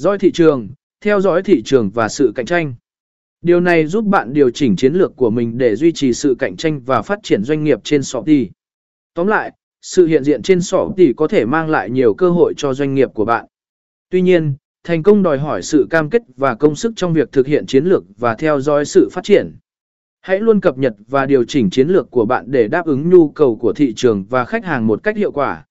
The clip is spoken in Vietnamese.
Dõi thị trường, theo dõi thị trường và sự cạnh tranh. Điều này giúp bạn điều chỉnh chiến lược của mình để duy trì sự cạnh tranh và phát triển doanh nghiệp trên Shopee. Tóm lại, sự hiện diện trên Shopee có thể mang lại nhiều cơ hội cho doanh nghiệp của bạn. Tuy nhiên, thành công đòi hỏi sự cam kết và công sức trong việc thực hiện chiến lược và theo dõi sự phát triển. Hãy luôn cập nhật và điều chỉnh chiến lược của bạn để đáp ứng nhu cầu của thị trường và khách hàng một cách hiệu quả.